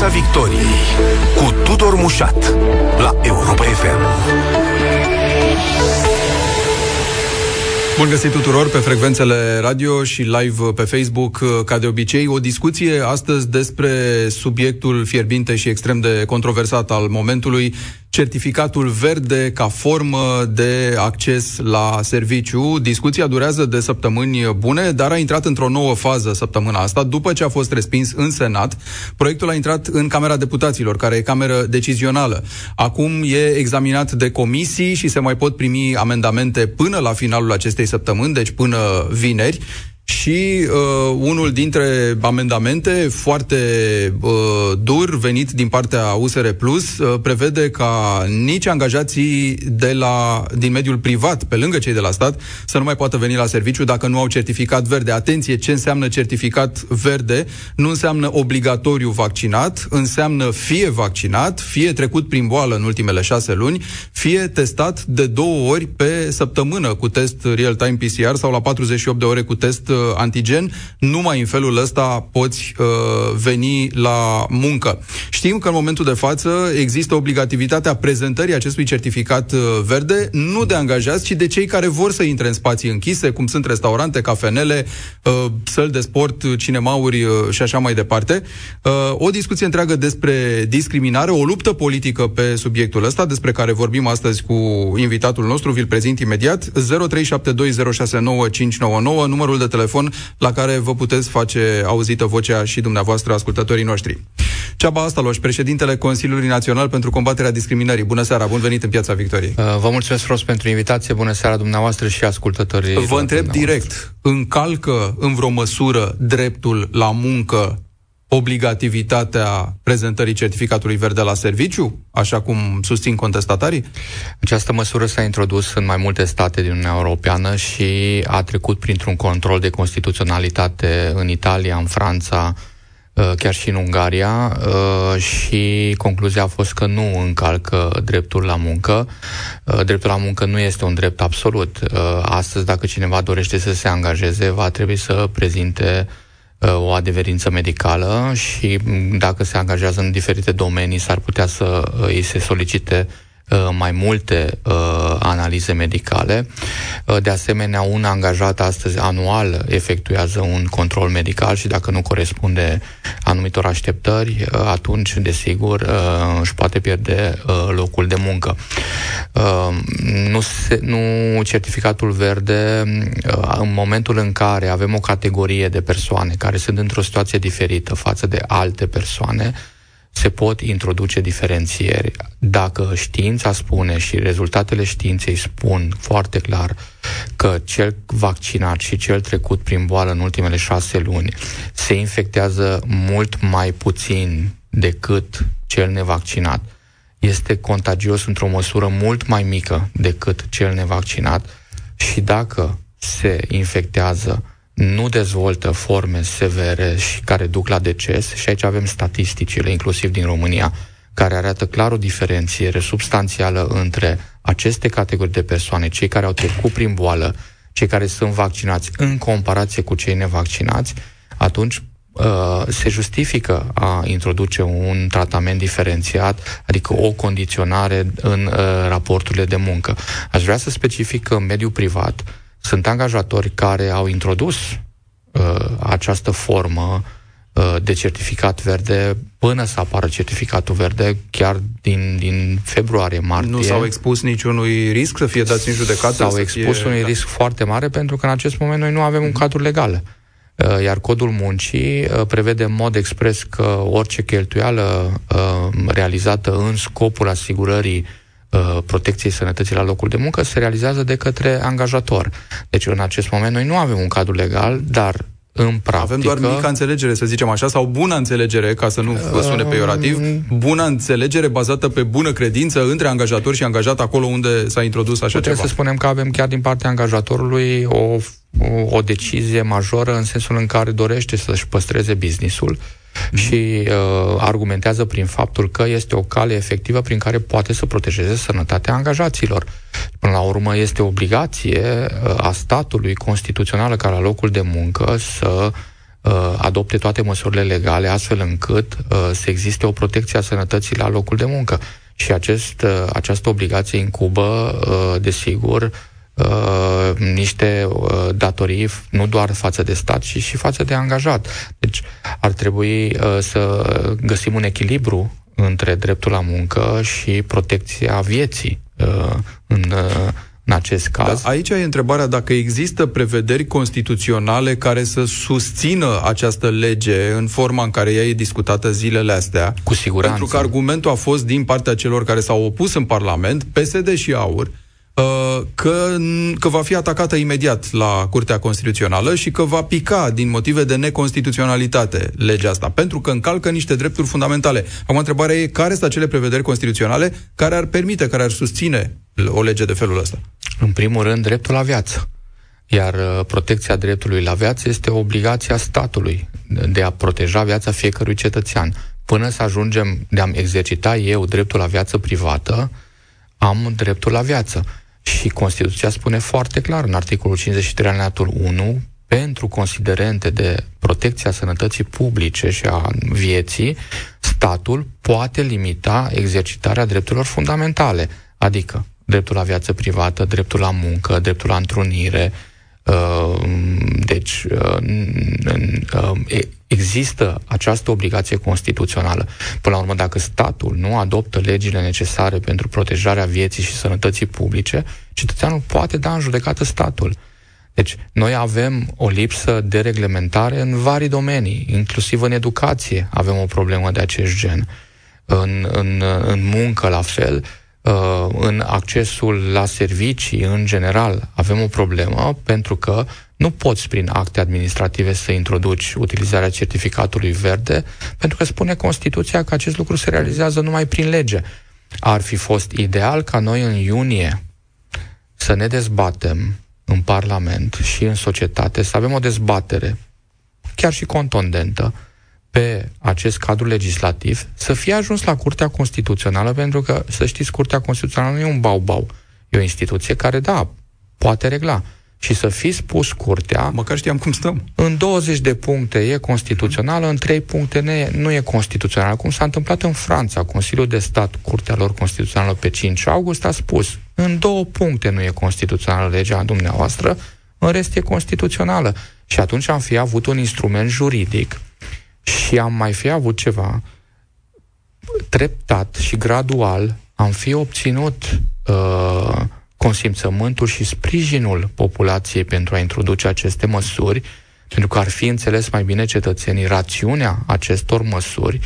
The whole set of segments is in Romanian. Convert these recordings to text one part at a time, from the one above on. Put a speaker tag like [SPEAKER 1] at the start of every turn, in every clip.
[SPEAKER 1] Piața Victoriei cu Tudor Mușat la Europa FM.
[SPEAKER 2] Bun găsit tuturor pe frecvențele radio și live pe Facebook, ca de obicei. O discuție astăzi despre subiectul fierbinte și extrem de controversat al momentului, certificatul verde ca formă de acces la serviciu. Discuția durează de săptămâni bune, dar a intrat într-o nouă fază săptămâna asta, după ce a fost respins în Senat. Proiectul a intrat în Camera Deputaților, care e cameră decizională. Acum e examinat de comisii și se mai pot primi amendamente până la finalul acestei săptămâni, deci până vineri și uh, unul dintre amendamente foarte uh, dur venit din partea USR Plus uh, prevede ca nici angajații de la, din mediul privat, pe lângă cei de la stat, să nu mai poată veni la serviciu dacă nu au certificat verde. Atenție, ce înseamnă certificat verde? Nu înseamnă obligatoriu vaccinat, înseamnă fie vaccinat, fie trecut prin boală în ultimele șase luni, fie testat de două ori pe săptămână cu test real-time PCR sau la 48 de ore cu test uh, antigen, numai în felul ăsta poți uh, veni la muncă. Știm că în momentul de față există obligativitatea prezentării acestui certificat uh, verde, nu de angajați, ci de cei care vor să intre în spații închise, cum sunt restaurante, cafenele, uh, săli de sport, cinemauri uh, și așa mai departe. Uh, o discuție întreagă despre discriminare, o luptă politică pe subiectul ăsta, despre care vorbim astăzi cu invitatul nostru, vi-l prezint imediat, 0372069599, numărul de telefon telefon la care vă puteți face auzită vocea și dumneavoastră, ascultătorii noștri. Ceaba Astaloș, președintele Consiliului Național pentru Combaterea Discriminării. Bună seara, bun venit în Piața Victoriei.
[SPEAKER 3] Uh, vă mulțumesc frumos pentru invitație, bună seara dumneavoastră și ascultătorii.
[SPEAKER 2] Vă întreb direct, încalcă în vreo măsură dreptul la muncă obligativitatea prezentării certificatului verde la serviciu, așa cum susțin contestatarii?
[SPEAKER 3] Această măsură s-a introdus în mai multe state din Uniunea Europeană și a trecut printr-un control de constituționalitate în Italia, în Franța, uh, chiar și în Ungaria uh, și concluzia a fost că nu încalcă dreptul la muncă. Uh, dreptul la muncă nu este un drept absolut. Astăzi, dacă cineva dorește să se angajeze, va trebui să prezinte Uh, o adeverință medicală și dacă se angajează în diferite domenii, s-ar putea să uh, îi se solicite Uh, mai multe uh, analize medicale. Uh, de asemenea, un angajat astăzi anual efectuează un control medical și dacă nu corespunde anumitor așteptări, uh, atunci, desigur, uh, își poate pierde uh, locul de muncă. Uh, nu, se, nu certificatul verde, uh, în momentul în care avem o categorie de persoane care sunt într-o situație diferită față de alte persoane, se pot introduce diferențieri. Dacă știința spune și rezultatele științei spun foarte clar că cel vaccinat și cel trecut prin boală în ultimele șase luni se infectează mult mai puțin decât cel nevaccinat, este contagios într-o măsură mult mai mică decât cel nevaccinat și dacă se infectează nu dezvoltă forme severe și care duc la deces și aici avem statisticile, inclusiv din România, care arată clar o diferențiere substanțială între aceste categorii de persoane, cei care au trecut prin boală, cei care sunt vaccinați în comparație cu cei nevaccinați, atunci uh, se justifică a introduce un tratament diferențiat, adică o condiționare în uh, raporturile de muncă. Aș vrea să specific că în mediul privat sunt angajatori care au introdus uh, această formă uh, de certificat verde până să apară certificatul verde, chiar din, din februarie, martie.
[SPEAKER 2] Nu s-au expus niciunui risc să fie dați în judecată?
[SPEAKER 3] S-au expus fie... unui da. risc foarte mare pentru că în acest moment noi nu avem un mhm. cadru legal. Uh, iar codul muncii uh, prevede în mod expres că orice cheltuială uh, realizată în scopul asigurării Uh, protecției sănătății la locul de muncă se realizează de către angajator. Deci în acest moment noi nu avem un cadru legal, dar în practică...
[SPEAKER 2] Avem doar mica înțelegere, să zicem așa, sau bună înțelegere, ca să nu vă sune peiorativ, bună înțelegere bazată pe bună credință între angajator și angajat acolo unde s-a introdus așa
[SPEAKER 3] Putem
[SPEAKER 2] ceva.
[SPEAKER 3] să spunem că avem chiar din partea angajatorului o, o, o decizie majoră în sensul în care dorește să-și păstreze businessul mm-hmm. Și uh, argumentează prin faptul că este o cale efectivă prin care poate să protejeze sănătatea angajaților. Până la urmă, este obligație uh, a statului constituțională ca la locul de muncă să adopte toate măsurile legale astfel încât să existe o protecție a sănătății la locul de muncă. Și acest, această obligație incubă, desigur, uh, niște uh, datorii nu doar față de stat, ci și față de angajat. Deci ar trebui uh, să găsim un echilibru între dreptul la muncă și protecția vieții uh, în uh, în acest caz.
[SPEAKER 2] Dar aici e întrebarea dacă există prevederi constituționale care să susțină această lege în forma în care ea e discutată zilele astea.
[SPEAKER 3] Cu siguranță.
[SPEAKER 2] Pentru că argumentul a fost din partea celor care s-au opus în Parlament, PSD și AUR, Uh, că, că va fi atacată imediat la Curtea Constituțională și că va pica din motive de neconstituționalitate legea asta, pentru că încalcă niște drepturi fundamentale. Acum, întrebarea e care sunt acele prevederi constituționale care ar permite, care ar susține o lege de felul ăsta?
[SPEAKER 3] În primul rând, dreptul la viață. Iar uh, protecția dreptului la viață este obligația statului de a proteja viața fiecărui cetățean. Până să ajungem de a-mi exercita eu dreptul la viață privată, am dreptul la viață. Și Constituția spune foarte clar în articolul 53 alineatul 1 pentru considerente de protecția sănătății publice și a vieții, statul poate limita exercitarea drepturilor fundamentale, adică dreptul la viață privată, dreptul la muncă, dreptul la întrunire. Uh, deci, uh, există această obligație constituțională. Până la urmă, dacă statul nu adoptă legile necesare pentru protejarea vieții și sănătății publice, cetățeanul poate da în judecată statul. Deci, noi avem o lipsă de reglementare în vari domenii, inclusiv în educație avem o problemă de acest gen. În, în, în muncă, la fel, uh, în accesul la servicii, în general, avem o problemă pentru că nu poți prin acte administrative să introduci utilizarea certificatului verde, pentru că spune Constituția că acest lucru se realizează numai prin lege. Ar fi fost ideal ca noi în iunie să ne dezbatem în Parlament și în societate, să avem o dezbatere, chiar și contondentă, pe acest cadru legislativ, să fie ajuns la Curtea Constituțională, pentru că, să știți, Curtea Constituțională nu e un bau-bau. E o instituție care, da, poate regla și să fi spus curtea...
[SPEAKER 2] Măcar știam cum stăm.
[SPEAKER 3] În 20 de puncte e constituțională, în 3 puncte nu e, nu e constituțională. Cum s-a întâmplat în Franța, Consiliul de Stat, curtea lor constituțională pe 5 august a spus în două puncte nu e constituțională legea dumneavoastră, în rest e constituțională. Și atunci am fi avut un instrument juridic și am mai fi avut ceva. Treptat și gradual am fi obținut uh, consimțământul și sprijinul populației pentru a introduce aceste măsuri, pentru că ar fi înțeles mai bine cetățenii rațiunea acestor măsuri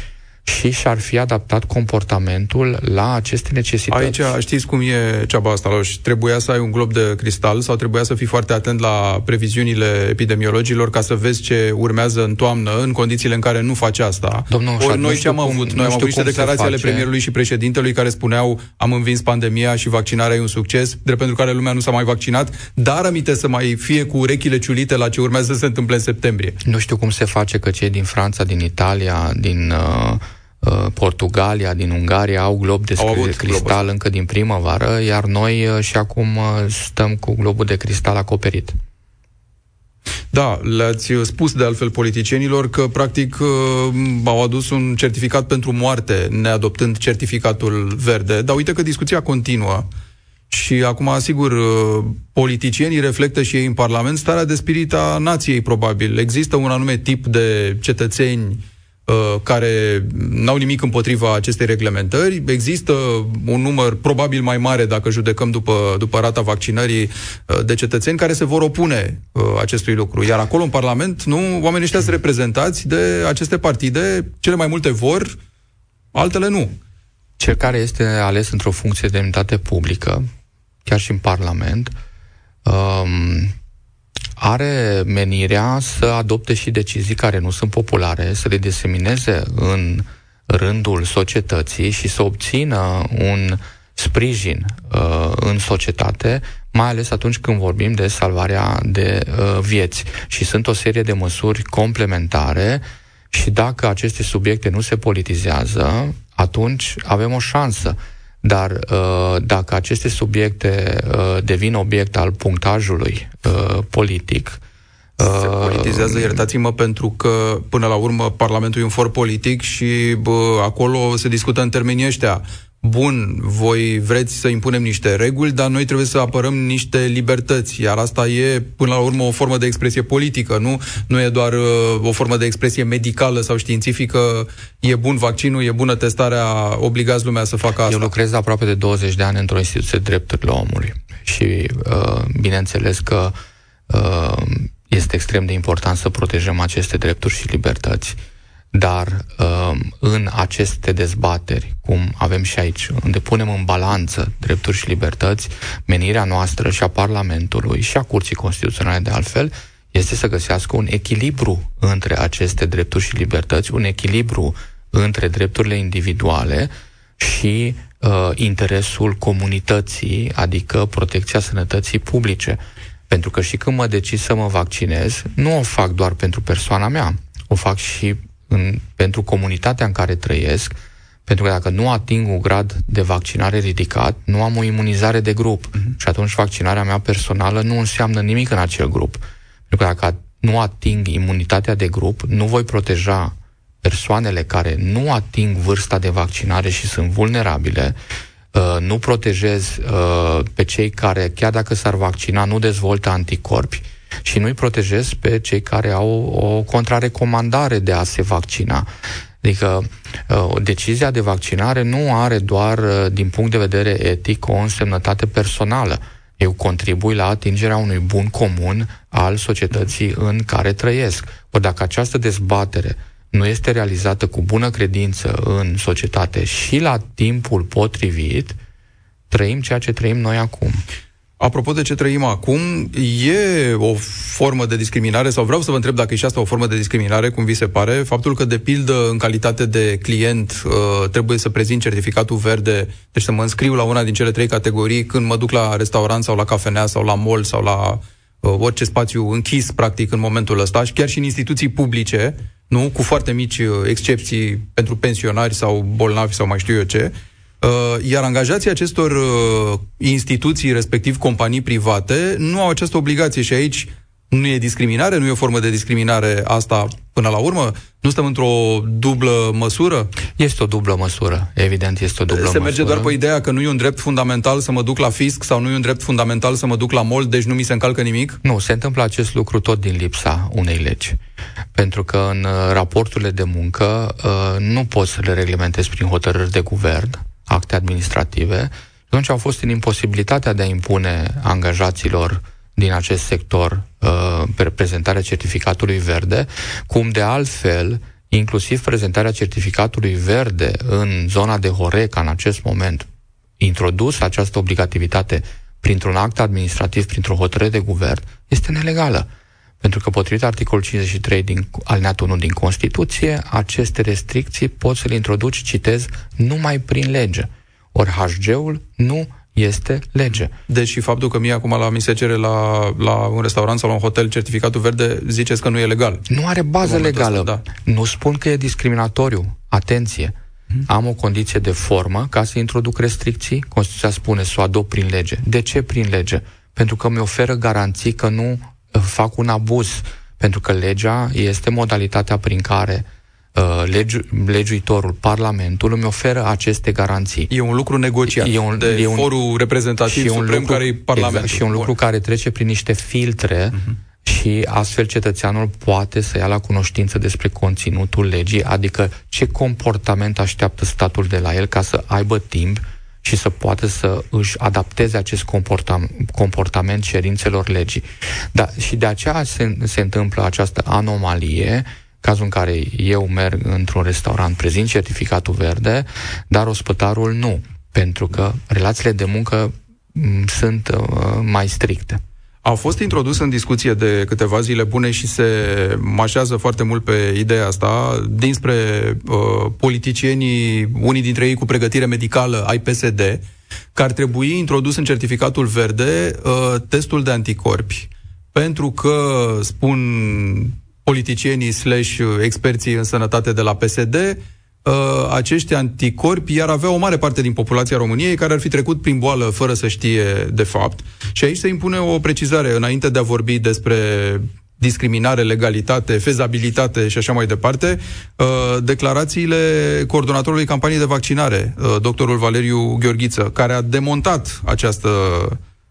[SPEAKER 3] și și-ar fi adaptat comportamentul la aceste necesități.
[SPEAKER 2] Aici știți cum e ceaba asta, Loș? Trebuia să ai un glob de cristal sau trebuia să fii foarte atent la previziunile epidemiologilor ca să vezi ce urmează în toamnă, în condițiile în care nu faci asta.
[SPEAKER 3] Domnul
[SPEAKER 2] Ori noi ce am cum, avut? Noi am avut niște declarații ale premierului și președintelui care spuneau am învins pandemia și vaccinarea e un succes, drept pentru care lumea nu s-a mai vaccinat, dar aminte să mai fie cu urechile ciulite la ce urmează să se întâmple în septembrie.
[SPEAKER 3] Nu știu cum se face că cei din Franța, din Italia, din uh, Uh, Portugalia, din Ungaria au glob de au cristal încă din primăvară, iar noi uh, și acum uh, stăm cu globul de cristal acoperit.
[SPEAKER 2] Da, le-ați spus de altfel politicienilor că practic au adus un certificat pentru moarte, neadoptând certificatul verde. Dar uite că discuția continuă. Și acum, asigur, politicienii reflectă și ei în Parlament starea de spirit a nației, probabil. Există un anume tip de cetățeni Uh, care n-au nimic împotriva acestei reglementări. Există un număr probabil mai mare, dacă judecăm după, după rata vaccinării, uh, de cetățeni care se vor opune uh, acestui lucru. Iar acolo, în Parlament, nu, oamenii ăștia sunt reprezentați de aceste partide, cele mai multe vor, altele nu.
[SPEAKER 3] Cel care este ales într-o funcție de demnitate publică, chiar și în Parlament, um, are menirea să adopte și decizii care nu sunt populare, să le disemineze în rândul societății și să obțină un sprijin uh, în societate, mai ales atunci când vorbim de salvarea de uh, vieți. Și sunt o serie de măsuri complementare și dacă aceste subiecte nu se politizează, atunci avem o șansă. Dar uh, dacă aceste subiecte uh, devin obiect al punctajului uh, politic,
[SPEAKER 2] Se uh, politizează, iertați-mă, pentru că, până la urmă, Parlamentul e un for politic și bă, acolo se discută în termenii ăștia bun, voi vreți să impunem niște reguli, dar noi trebuie să apărăm niște libertăți, iar asta e, până la urmă, o formă de expresie politică, nu? Nu e doar uh, o formă de expresie medicală sau științifică, e bun vaccinul, e bună testarea, obligați lumea să facă asta.
[SPEAKER 3] Eu lucrez aproape de 20 de ani într-o instituție de drepturile omului și, uh, bineînțeles că uh, este extrem de important să protejăm aceste drepturi și libertăți. Dar um, în aceste dezbateri, cum avem și aici, unde punem în balanță drepturi și libertăți, menirea noastră și a Parlamentului și a Curții Constituționale de altfel, este să găsească un echilibru între aceste drepturi și libertăți, un echilibru între drepturile individuale și uh, interesul comunității, adică protecția sănătății publice. Pentru că și când mă decid să mă vaccinez, nu o fac doar pentru persoana mea, o fac și în, pentru comunitatea în care trăiesc, pentru că dacă nu ating un grad de vaccinare ridicat, nu am o imunizare de grup. Uh-huh. Și atunci vaccinarea mea personală nu înseamnă nimic în acel grup. Pentru că dacă nu ating imunitatea de grup, nu voi proteja persoanele care nu ating vârsta de vaccinare și sunt vulnerabile, uh, nu protejez uh, pe cei care, chiar dacă s-ar vaccina, nu dezvoltă anticorpi, și nu-i protejez pe cei care au o contrarecomandare de a se vaccina. Adică uh, o decizia de vaccinare nu are doar, uh, din punct de vedere etic, o însemnătate personală. Eu contribui la atingerea unui bun comun al societății în care trăiesc. Ori dacă această dezbatere nu este realizată cu bună credință în societate și la timpul potrivit, trăim ceea ce trăim noi acum.
[SPEAKER 2] Apropo de ce trăim acum, e o formă de discriminare, sau vreau să vă întreb dacă e și asta o formă de discriminare, cum vi se pare, faptul că, de pildă, în calitate de client, uh, trebuie să prezint certificatul verde, deci să mă înscriu la una din cele trei categorii când mă duc la restaurant sau la cafenea sau la mall sau la uh, orice spațiu închis, practic, în momentul ăsta, și chiar și în instituții publice, nu, cu foarte mici uh, excepții pentru pensionari sau bolnavi sau mai știu eu ce, Uh, iar angajații acestor uh, instituții, respectiv companii private, nu au această obligație și aici nu e discriminare, nu e o formă de discriminare asta până la urmă? Nu stăm într-o dublă măsură?
[SPEAKER 3] Este o dublă măsură, evident este o dublă
[SPEAKER 2] Se
[SPEAKER 3] măsură.
[SPEAKER 2] merge doar pe ideea că nu e un drept fundamental să mă duc la fisc sau nu e un drept fundamental să mă duc la mol, deci nu mi se încalcă nimic?
[SPEAKER 3] Nu, se întâmplă acest lucru tot din lipsa unei legi. Pentru că în uh, raporturile de muncă nu poți să le reglementezi prin hotărâri de guvern, acte administrative, atunci au fost în imposibilitatea de a impune angajaților din acest sector uh, prezentarea certificatului verde, cum de altfel, inclusiv prezentarea certificatului verde în zona de Horeca în acest moment, introdus această obligativitate printr-un act administrativ, printr-o hotărâre de guvern, este nelegală. Pentru că, potrivit articolul 53 din alineatul 1 din Constituție, aceste restricții poți să le introduci, citez, numai prin lege. Ori HG-ul nu este lege.
[SPEAKER 2] Deci și faptul că mie acum la mi se cere la, la un restaurant sau la un hotel certificatul verde, ziceți că nu e legal.
[SPEAKER 3] Nu are bază legală. Ăsta, da. Nu spun că e discriminatoriu. Atenție. Hmm. Am o condiție de formă ca să introduc restricții. Constituția spune să o adopt prin lege. De ce prin lege? Pentru că mi oferă garanții că nu fac un abuz, pentru că legea este modalitatea prin care uh, legi, legiuitorul, Parlamentul îmi oferă aceste garanții.
[SPEAKER 2] E un lucru negociat e un, de e un, forul reprezentativ suprem lucru, care e Parlamentul. Exact,
[SPEAKER 3] și e un lucru care trece prin niște filtre uh-huh. și astfel cetățeanul poate să ia la cunoștință despre conținutul legii, adică ce comportament așteaptă statul de la el ca să aibă timp și să poată să își adapteze acest comportament, comportament cerințelor legii. Da, și de aceea se, se întâmplă această anomalie, cazul în care eu merg într-un restaurant, prezint certificatul verde, dar ospătarul nu, pentru că relațiile de muncă m, sunt uh, mai stricte.
[SPEAKER 2] A fost introdus în discuție de câteva zile bune și se mașează foarte mult pe ideea asta, dinspre uh, politicienii, unii dintre ei cu pregătire medicală ai PSD, că ar trebui introdus în certificatul verde uh, testul de anticorpi. Pentru că, spun politicienii slash experții în sănătate de la PSD, uh, acești anticorpi iar avea o mare parte din populația României care ar fi trecut prin boală fără să știe de fapt. Și aici se impune o precizare înainte de a vorbi despre discriminare, legalitate, fezabilitate și așa mai departe, uh, declarațiile coordonatorului campaniei de vaccinare, uh, doctorul Valeriu Gheorghiță, care a demontat această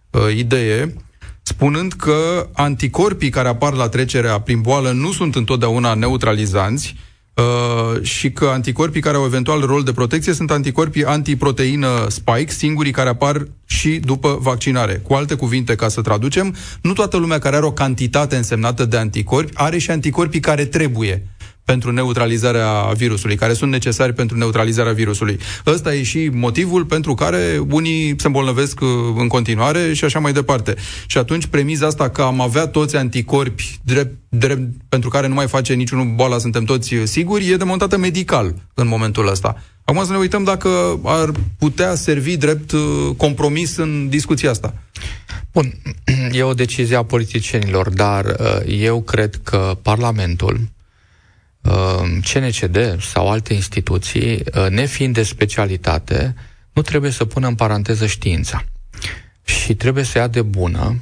[SPEAKER 2] uh, idee, spunând că anticorpii care apar la trecerea prin boală nu sunt întotdeauna neutralizanți, Uh, și că anticorpii care au eventual rol de protecție sunt anticorpii antiproteină spike, singurii care apar și după vaccinare. Cu alte cuvinte, ca să traducem, nu toată lumea care are o cantitate însemnată de anticorpi are și anticorpii care trebuie pentru neutralizarea virusului, care sunt necesari pentru neutralizarea virusului. Ăsta e și motivul pentru care unii se îmbolnăvesc uh, în continuare și așa mai departe. Și atunci premiza asta că am avea toți anticorpi drept, drept, pentru care nu mai face niciunul boala, suntem toți siguri, e demontată medical în momentul ăsta. Acum să ne uităm dacă ar putea servi drept uh, compromis în discuția asta.
[SPEAKER 3] Bun, e o decizie a politicienilor, dar uh, eu cred că Parlamentul CNCD uh, sau alte instituții, uh, nefiind de specialitate, nu trebuie să pună în paranteză știința. Și trebuie să ia de bună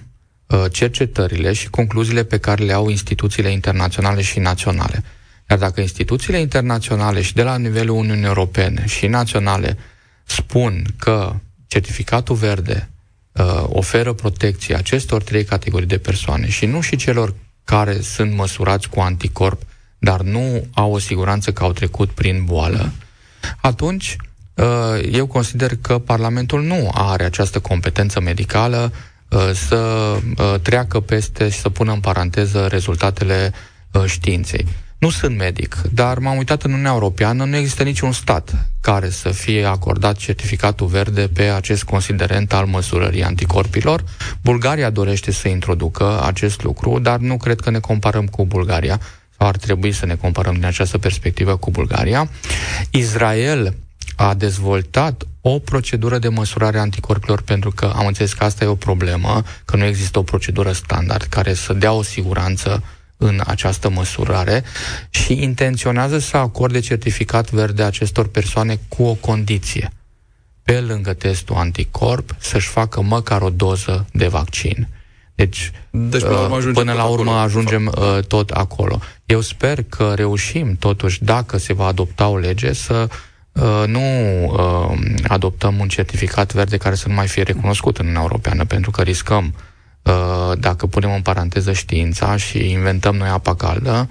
[SPEAKER 3] uh, cercetările și concluziile pe care le au instituțiile internaționale și naționale. Iar dacă instituțiile internaționale și de la nivelul Uniunii Europene și naționale spun că certificatul verde uh, oferă protecție acestor trei categorii de persoane și nu și celor care sunt măsurați cu anticorp dar nu au o siguranță că au trecut prin boală, atunci uh, eu consider că Parlamentul nu are această competență medicală uh, să uh, treacă peste și să pună în paranteză rezultatele științei. Nu sunt medic, dar m-am uitat în Uniunea Europeană, nu există niciun stat care să fie acordat certificatul verde pe acest considerent al măsurării anticorpilor. Bulgaria dorește să introducă acest lucru, dar nu cred că ne comparăm cu Bulgaria ar trebui să ne comparăm din această perspectivă cu Bulgaria. Israel a dezvoltat o procedură de măsurare a anticorpilor pentru că am înțeles că asta e o problemă, că nu există o procedură standard care să dea o siguranță în această măsurare și intenționează să acorde certificat verde acestor persoane cu o condiție. Pe lângă testul anticorp, să-și facă măcar o doză de vaccin. Deci, deci până la urmă, ajungem, până la urmă acolo, ajungem uh, tot acolo. Eu sper că reușim, totuși, dacă se va adopta o lege, să uh, nu uh, adoptăm un certificat verde care să nu mai fie recunoscut în Uniunea Europeană, pentru că riscăm, uh, dacă punem în paranteză știința și inventăm noi apa caldă,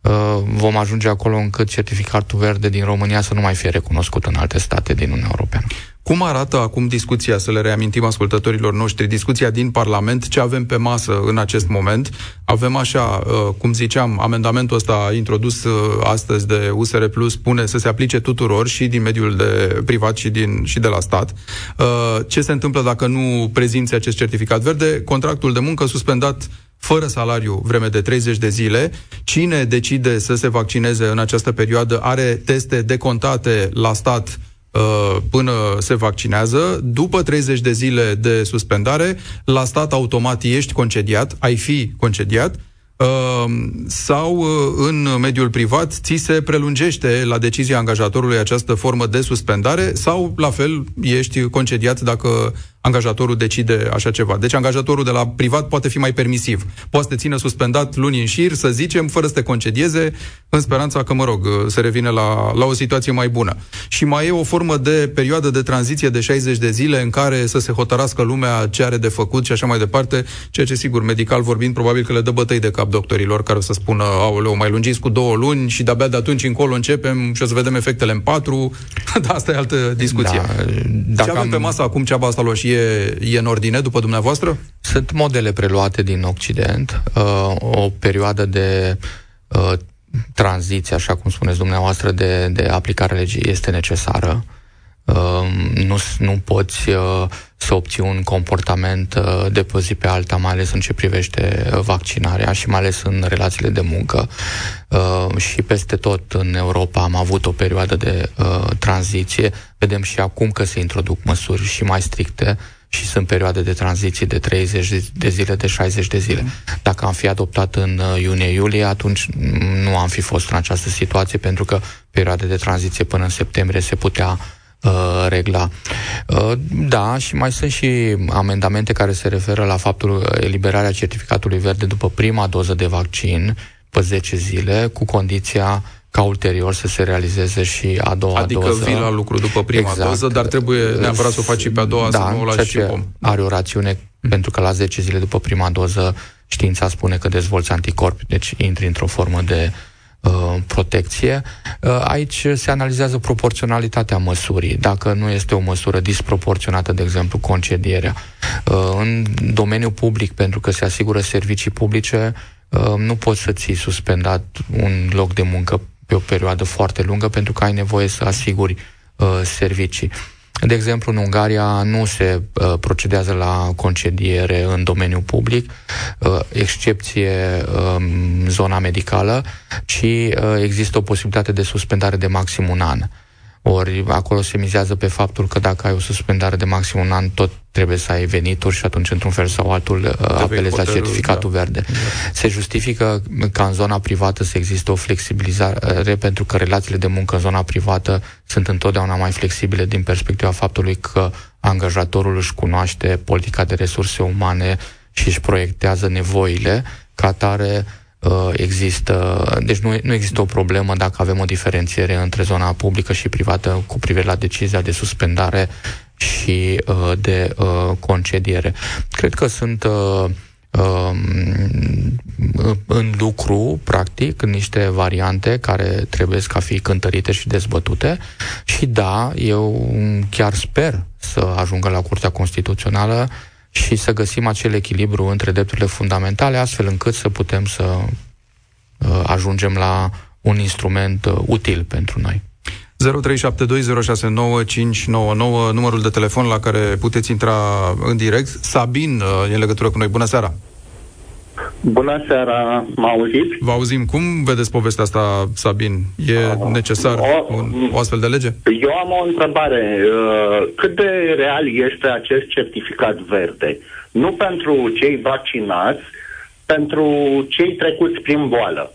[SPEAKER 3] uh, vom ajunge acolo încât certificatul verde din România să nu mai fie recunoscut în alte state din Uniunea Europeană.
[SPEAKER 2] Cum arată acum discuția, să le reamintim ascultătorilor noștri, discuția din Parlament, ce avem pe masă în acest moment? Avem așa, uh, cum ziceam, amendamentul ăsta introdus uh, astăzi de USR Plus spune să se aplice tuturor și din mediul de privat și, din, și de la stat. Uh, ce se întâmplă dacă nu prezinți acest certificat verde? Contractul de muncă suspendat fără salariu vreme de 30 de zile. Cine decide să se vaccineze în această perioadă are teste decontate la stat Uh, până se vaccinează, după 30 de zile de suspendare, la stat automat ești concediat, ai fi concediat, uh, sau uh, în mediul privat ți se prelungește la decizia angajatorului această formă de suspendare sau la fel ești concediat dacă angajatorul decide așa ceva. Deci angajatorul de la privat poate fi mai permisiv. Poate să te țină suspendat luni în șir, să zicem, fără să te concedieze, în speranța că, mă rog, se revine la, la o situație mai bună. Și mai e o formă de perioadă de tranziție de 60 de zile în care să se hotărască lumea ce are de făcut și așa mai departe, ceea ce, sigur, medical vorbind, probabil că le dă bătăi de cap doctorilor care o să spună, aoleu, mai lungiți cu două luni și de-abia de atunci încolo începem și o să vedem efectele în patru. Dar asta e altă discuție. Da, dacă ce avem am... pe masă acum, Ceaba asta și e, e în ordine după dumneavoastră?
[SPEAKER 3] Sunt modele preluate din Occident, uh, o perioadă de uh, tranziție, așa cum spuneți dumneavoastră, de, de aplicare legii este necesară. Uh, nu, nu poți uh, să obții un comportament uh, de pe zi pe alta, mai ales în ce privește uh, vaccinarea și mai ales în relațiile de muncă. Uh, și peste tot în Europa am avut o perioadă de uh, tranziție. Vedem și acum că se introduc măsuri și mai stricte și sunt perioade de tranziție de 30 de zile, de 60 de zile. Dacă am fi adoptat în uh, iunie-iulie, atunci nu am fi fost în această situație, pentru că perioada de tranziție până în septembrie se putea uh, regla. Uh, da, și mai sunt și amendamente care se referă la faptul eliberarea certificatului verde după prima doză de vaccin pe 10 zile, cu condiția ca ulterior să se realizeze și a doua
[SPEAKER 2] adică
[SPEAKER 3] doză.
[SPEAKER 2] Adică vii la lucru după prima exact. doză, dar trebuie neapărat să o faci și pe a doua,
[SPEAKER 3] da,
[SPEAKER 2] să nu o lași și pom.
[SPEAKER 3] are o rațiune, mm. pentru că la 10 zile după prima doză știința spune că dezvolți anticorpi, deci intri într-o formă de uh, protecție. Uh, aici se analizează proporționalitatea măsurii. Dacă nu este o măsură disproporționată, de exemplu, concedierea. Uh, în domeniul public, pentru că se asigură servicii publice, uh, nu poți să ții suspendat un loc de muncă pe o perioadă foarte lungă pentru că ai nevoie să asiguri uh, servicii. De exemplu, în Ungaria nu se uh, procedează la concediere în domeniul public, uh, excepție uh, zona medicală, ci uh, există o posibilitate de suspendare de maxim un an. Ori acolo se mizează pe faptul că dacă ai o suspendare de maxim un an, tot trebuie să ai venituri și atunci, într-un fel sau altul, uh, apelezi la certificatul da. verde. Da. Se justifică ca în zona privată să existe o flexibilizare, pentru că relațiile de muncă în zona privată sunt întotdeauna mai flexibile din perspectiva faptului că angajatorul își cunoaște politica de resurse umane și își proiectează nevoile, ca tare Uh, există, deci nu, nu există o problemă dacă avem o diferențiere între zona publică și privată cu privire la decizia de suspendare și uh, de uh, concediere. Cred că sunt uh, uh, în lucru, practic, niște variante care trebuie ca fi cântărite și dezbătute și da, eu chiar sper să ajungă la Curtea Constituțională și să găsim acel echilibru între drepturile fundamentale, astfel încât să putem să uh, ajungem la un instrument uh, util pentru noi.
[SPEAKER 2] 0372069599, numărul de telefon la care puteți intra în direct. Sabin uh, e în legătură cu noi. Bună seara!
[SPEAKER 4] Bună seara, mă auziți?
[SPEAKER 2] Vă auzim. Cum vedeți povestea asta, Sabin? E uh, necesar o, un, o astfel de lege?
[SPEAKER 4] Eu am o întrebare. Uh, cât de real este acest certificat verde? Nu pentru cei vaccinați, pentru cei trecuți prin boală.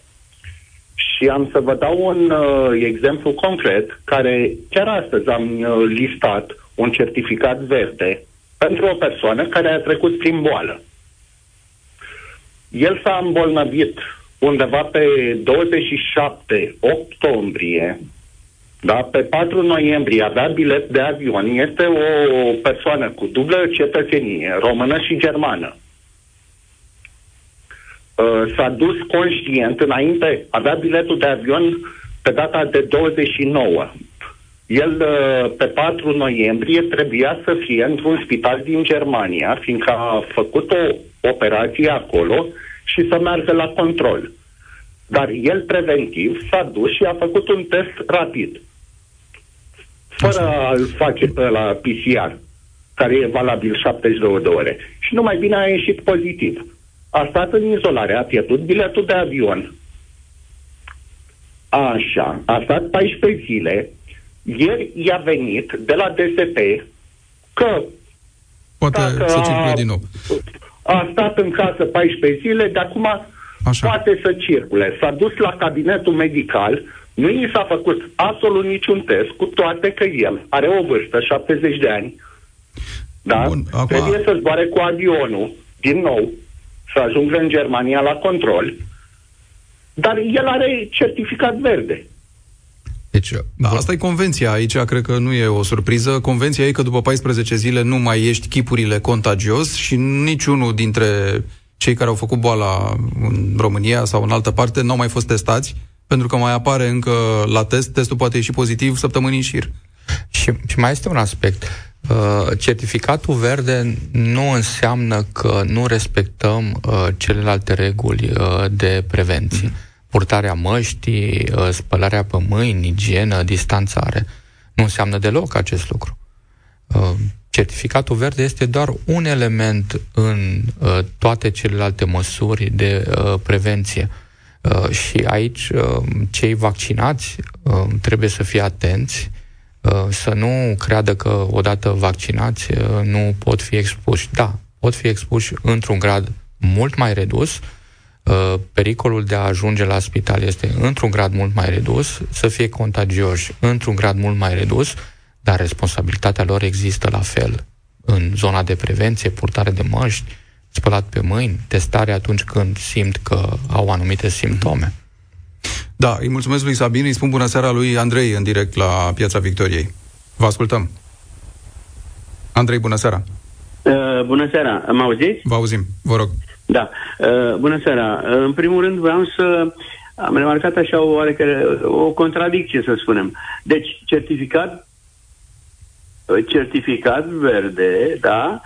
[SPEAKER 4] Și am să vă dau un uh, exemplu concret, care chiar astăzi am uh, listat un certificat verde pentru o persoană care a trecut prin boală. El s-a îmbolnăvit undeva pe 27 octombrie, da? pe 4 noiembrie avea bilet de avion. Este o persoană cu dublă cetățenie, română și germană. Uh, s-a dus conștient înainte, avea biletul de avion pe data de 29. El, uh, pe 4 noiembrie, trebuia să fie într-un spital din Germania, fiindcă a făcut o operație acolo și să meargă la control. Dar el preventiv s-a dus și a făcut un test rapid. Fără a-l face pe la PCR, care e valabil 72 de ore. Și numai bine a ieșit pozitiv. A stat în izolare, a pierdut biletul de avion. Așa, a stat 14 zile. Ieri i-a venit de la DSP că
[SPEAKER 2] Poate să circule din nou
[SPEAKER 4] a stat în casă 14 zile, de acum Așa. poate să circule. S-a dus la cabinetul medical, nu i s-a făcut absolut niciun test, cu toate că el are o vârstă, 70 de ani, da? Bun, acum... Trebuie să zboare cu avionul, din nou, să ajungă în Germania la control, dar el are certificat verde.
[SPEAKER 2] Deci, da, asta e convenția. Aici cred că nu e o surpriză. Convenția e că după 14 zile nu mai ești chipurile contagios și niciunul dintre cei care au făcut boala în România sau în altă parte n-au mai fost testați, pentru că mai apare încă la test, testul poate ieși pozitiv săptămâni în șir.
[SPEAKER 3] Și, și mai este un aspect. Uh, certificatul verde nu înseamnă că nu respectăm uh, celelalte reguli uh, de prevenție. Mm-hmm purtarea măștii, uh, spălarea pe mâini, igienă, distanțare. Nu înseamnă deloc acest lucru. Uh, certificatul verde este doar un element în uh, toate celelalte măsuri de prevenție. Și aici cei vaccinați trebuie să fie atenți, să nu creadă că odată vaccinați nu pot fi expuși. Da, pot fi expuși într-un grad mult mai redus, Uh, pericolul de a ajunge la spital este într-un grad mult mai redus, să fie contagioși într-un grad mult mai redus, dar responsabilitatea lor există la fel în zona de prevenție, purtare de măști, spălat pe mâini, testare atunci când simt că au anumite simptome.
[SPEAKER 2] Da, îi mulțumesc lui Sabin, îi spun bună seara lui Andrei în direct la Piața Victoriei. Vă ascultăm. Andrei, bună seara.
[SPEAKER 5] Uh, bună seara, mă auziți?
[SPEAKER 2] Vă auzim, vă rog.
[SPEAKER 5] Da, uh, bună seara. Uh, în primul rând vreau să am remarcat așa o oarecare, o contradicție, să spunem. Deci, certificat uh, certificat verde, da,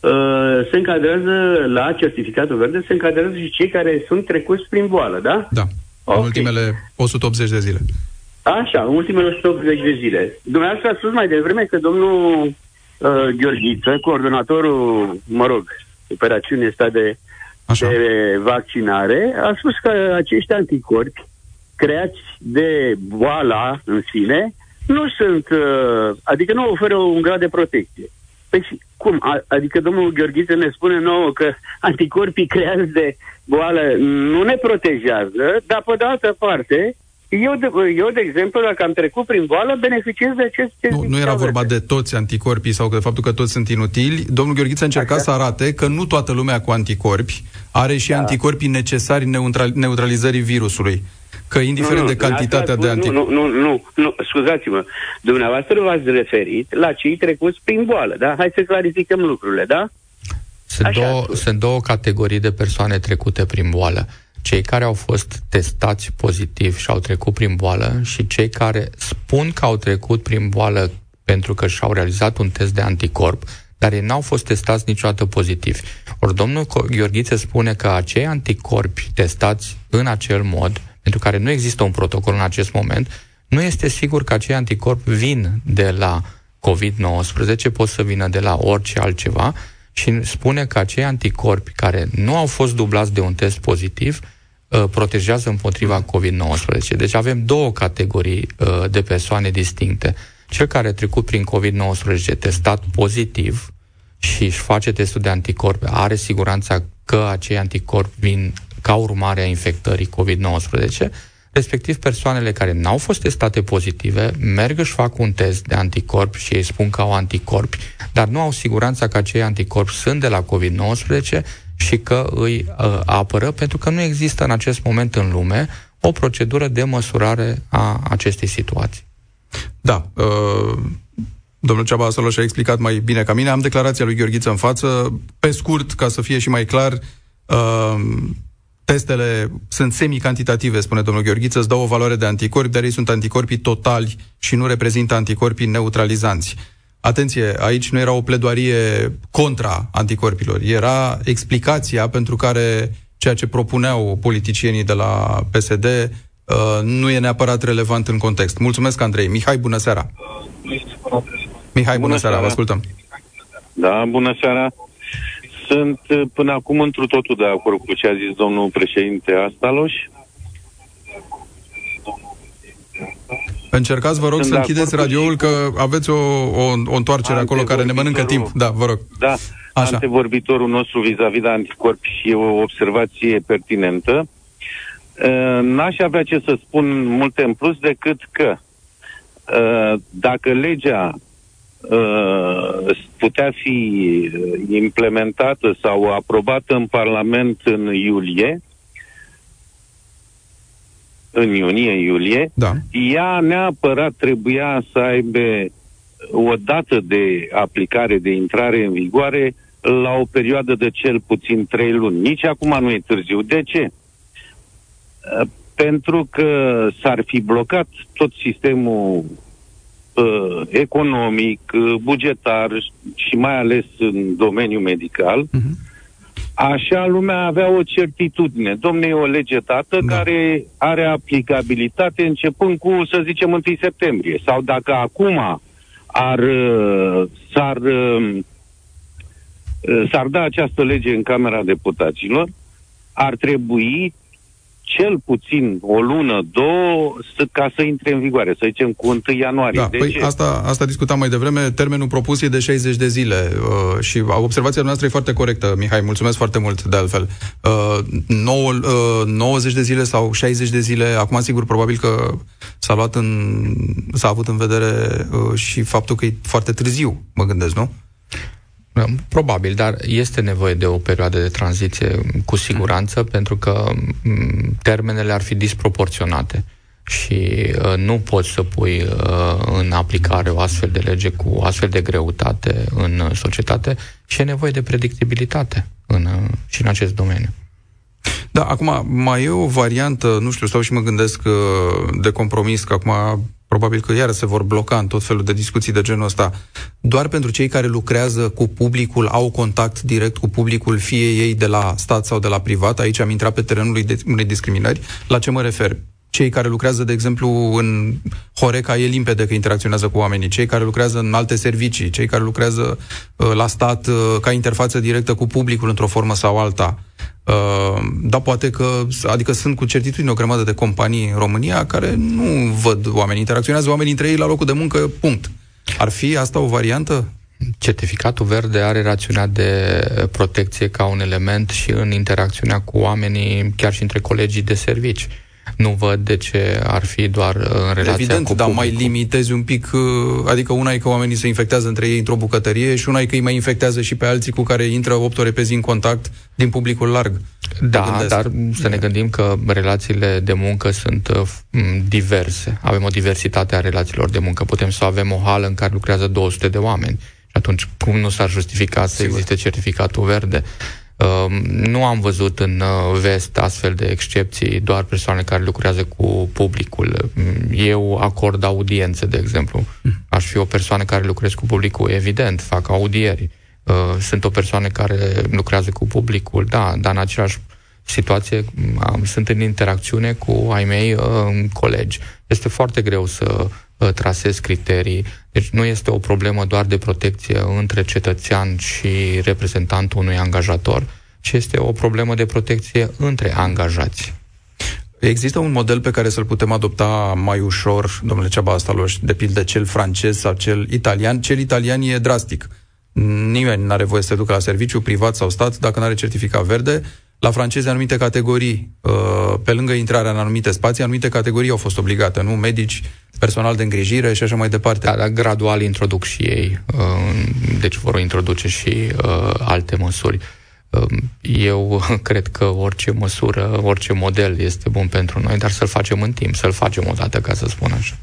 [SPEAKER 5] uh, se încadrează la certificatul verde, se încadrează și cei care sunt trecuți prin boală, da?
[SPEAKER 2] Da, okay. în ultimele 180 de zile.
[SPEAKER 5] Așa, în ultimele 180 de zile. Dumneavoastră a spus mai devreme că domnul uh, Gheorghiță, coordonatorul, mă rog, operațiunii asta de Așa. de vaccinare, a spus că acești anticorpi creați de boala în sine nu sunt, uh, adică nu oferă un grad de protecție. Păi cum? A, adică domnul Gheorghiță ne spune nouă că anticorpii creați de boală nu ne protejează, dar pe de altă parte eu de, eu, de exemplu, dacă am trecut prin boală, beneficiez de aceste...
[SPEAKER 2] Nu, nu era vorba de toți anticorpii sau de faptul că toți sunt inutili. Domnul Gheorghiță încerca Așa. să arate că nu toată lumea cu anticorpi are și da. anticorpii necesari neutral, neutralizării virusului. Că indiferent nu, nu, de cantitatea de anticorpi...
[SPEAKER 5] Nu, nu, nu, nu, scuzați-mă. Dumneavoastră v-ați referit la cei trecuți prin boală, da? Hai să clarificăm lucrurile, da?
[SPEAKER 3] Sunt, Așa, două, sunt două categorii de persoane trecute prin boală cei care au fost testați pozitiv și au trecut prin boală și cei care spun că au trecut prin boală pentru că și-au realizat un test de anticorp, dar ei n-au fost testați niciodată pozitiv. Ori domnul Gheorghiță spune că acei anticorpi testați în acel mod, pentru care nu există un protocol în acest moment, nu este sigur că acei anticorpi vin de la COVID-19, pot să vină de la orice altceva și spune că acei anticorpi care nu au fost dublați de un test pozitiv uh, protejează împotriva COVID-19. Deci avem două categorii uh, de persoane distincte. Cel care a trecut prin COVID-19 testat pozitiv și își face testul de anticorpi, are siguranța că acei anticorpi vin ca urmare a infectării COVID-19 respectiv persoanele care n-au fost testate pozitive merg și fac un test de anticorpi și ei spun că au anticorpi, dar nu au siguranța că acei anticorpi sunt de la COVID-19 și că îi uh, apără, pentru că nu există în acest moment în lume o procedură de măsurare a acestei situații.
[SPEAKER 2] Da. Uh... Domnul Ceaba Soloș a explicat mai bine ca mine. Am declarația lui Gheorghiță în față. Pe scurt, ca să fie și mai clar, uh, Testele sunt semi-cantitative, spune domnul Gheorghiță, îți dau o valoare de anticorpi, dar ei sunt anticorpii totali și nu reprezintă anticorpii neutralizanți. Atenție, aici nu era o pledoarie contra anticorpilor, era explicația pentru care ceea ce propuneau politicienii de la PSD uh, nu e neapărat relevant în context. Mulțumesc, Andrei. Mihai, bună seara! Mihai, bună, bună seara, seara, vă ascultăm.
[SPEAKER 6] Da, bună seara. Sunt uh, până acum întru totul de acord cu ce a zis domnul președinte Astaloș.
[SPEAKER 2] Încercați, vă rog, Sunt să închideți radioul, că aveți o, o, o întoarcere acolo care ne mănâncă timp. Da, vă rog.
[SPEAKER 6] Da, Așa. antevorbitorul nostru vis-a-vis de anticorpi și o observație pertinentă. Uh, n-aș avea ce să spun multe în plus decât că uh, dacă legea Uh, putea fi uh, implementată sau aprobată în Parlament în iulie, în iunie-iulie, da. ea neapărat trebuia să aibă o dată de aplicare, de intrare în vigoare la o perioadă de cel puțin trei luni. Nici acum nu e târziu. De ce? Uh, pentru că s-ar fi blocat tot sistemul uh, economic, uh, bugetar și mai ales în domeniul medical, uh-huh. Așa lumea avea o certitudine. Domne, e o lege dată da. care are aplicabilitate începând cu, să zicem, 1 septembrie. Sau dacă acum ar, uh, s-ar, uh, s-ar da această lege în Camera Deputaților, ar trebui cel puțin o lună, două, să, ca să intre în vigoare, să zicem cu 1 ianuarie.
[SPEAKER 2] Da, de păi ce? Asta, asta discutam mai devreme, termenul propus e de 60 de zile uh, și observația noastră e foarte corectă, Mihai, mulțumesc foarte mult de altfel. Uh, 9, uh, 90 de zile sau 60 de zile, acum sigur, probabil că s-a luat în, s-a avut în vedere uh, și faptul că e foarte târziu, mă gândesc, nu?
[SPEAKER 3] Probabil, dar este nevoie de o perioadă de tranziție cu siguranță, mm. pentru că termenele ar fi disproporționate și uh, nu poți să pui uh, în aplicare o astfel de lege cu astfel de greutate în societate și e nevoie de predictibilitate în, uh, și în acest domeniu.
[SPEAKER 2] Da, acum mai e o variantă, nu știu, stau și mă gândesc uh, de compromis, că acum probabil că iară se vor bloca în tot felul de discuții de genul ăsta, doar pentru cei care lucrează cu publicul, au contact direct cu publicul, fie ei de la stat sau de la privat, aici am intrat pe terenul unei discriminări, la ce mă refer? Cei care lucrează, de exemplu, în Horeca, e limpede că interacționează cu oamenii. Cei care lucrează în alte servicii, cei care lucrează uh, la stat uh, ca interfață directă cu publicul într-o formă sau alta. Uh, da, poate că, adică sunt cu certitudine o grămadă de companii în România care nu văd oameni, interacționează oamenii între ei la locul de muncă, punct. Ar fi asta o variantă?
[SPEAKER 3] Certificatul verde are rațiunea de protecție ca un element și în interacțiunea cu oamenii, chiar și între colegii de servici nu văd de ce ar fi doar uh, în relația
[SPEAKER 2] Evident,
[SPEAKER 3] cu
[SPEAKER 2] dar mai limitezi un pic, uh, adică una e că oamenii se infectează între ei într-o bucătărie și una e că îi mai infectează și pe alții cu care intră 8 ore pe zi în contact din publicul larg.
[SPEAKER 3] Da, dar să ne gândim că relațiile de muncă sunt uh, diverse. Avem o diversitate a relațiilor de muncă. Putem să avem o hală în care lucrează 200 de oameni. Și atunci, cum nu s-ar justifica să Sigur. existe certificatul verde? Ehm, nu am văzut în uh, vest astfel de excepții, doar persoane care lucrează cu publicul. Eu acord audiențe, de exemplu. Aș fi o persoană care lucrez cu publicul, evident, fac audieri. Uh, sunt o persoană care lucrează cu publicul, da, dar în același situație am, sunt în interacțiune cu ai mei uh, colegi. Este foarte greu să uh, trasez criterii. Deci nu este o problemă doar de protecție între cetățean și reprezentantul unui angajator, ci este o problemă de protecție între angajați.
[SPEAKER 2] Există un model pe care să-l putem adopta mai ușor, domnule Ceaba Astaloș, de pildă cel francez sau cel italian? Cel italian e drastic. Nimeni nu are voie să se ducă la serviciu, privat sau stat, dacă nu are certificat verde la francezi anumite categorii, uh, pe lângă intrarea în anumite spații, anumite categorii au fost obligate, nu? Medici, personal de îngrijire și așa mai departe.
[SPEAKER 3] Da, dar gradual introduc și ei, uh, deci vor introduce și uh, alte măsuri. Eu cred că orice măsură, orice model este bun pentru noi, dar să-l facem în timp, să-l facem odată, ca să spun așa.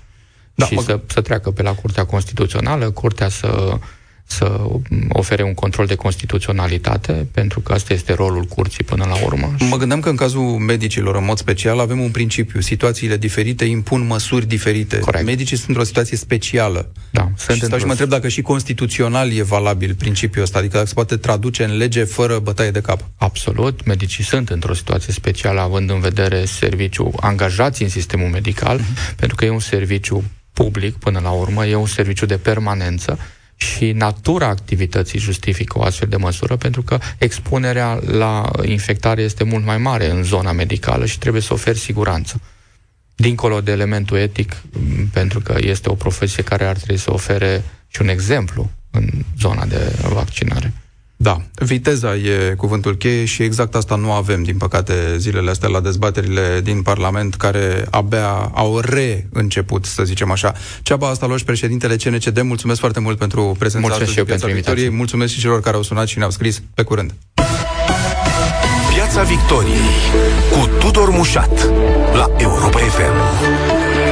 [SPEAKER 3] Da, și mă... să, să treacă pe la Curtea Constituțională, Curtea să să ofere un control de constituționalitate, pentru că asta este rolul curții până la urmă.
[SPEAKER 2] Mă gândeam că în cazul medicilor, în mod special, avem un principiu. Situațiile diferite impun măsuri diferite.
[SPEAKER 3] Corect.
[SPEAKER 2] Medicii sunt într-o situație specială.
[SPEAKER 3] Da,
[SPEAKER 2] sunt și stau și mă întreb dacă și constituțional e valabil principiul ăsta, adică dacă se poate traduce în lege fără bătaie de cap.
[SPEAKER 3] Absolut. Medicii sunt într-o situație specială, având în vedere serviciu angajați în sistemul medical, uh-huh. pentru că e un serviciu public, până la urmă, e un serviciu de permanență și natura activității justifică o astfel de măsură, pentru că expunerea la infectare este mult mai mare în zona medicală și trebuie să oferi siguranță. Dincolo de elementul etic, pentru că este o profesie care ar trebui să ofere și un exemplu în zona de vaccinare.
[SPEAKER 2] Da, viteza e cuvântul cheie și exact asta nu avem, din păcate, zilele astea la dezbaterile din Parlament, care abia au reînceput, să zicem așa. Ceaba Astaloș, președintele CNCD, mulțumesc foarte mult pentru prezența
[SPEAKER 3] mulțumesc și eu pentru Victoriei.
[SPEAKER 2] Mulțumesc și celor care au sunat și ne-au scris. Pe curând!
[SPEAKER 1] Piața Victoriei cu Tudor Mușat la Europa FM.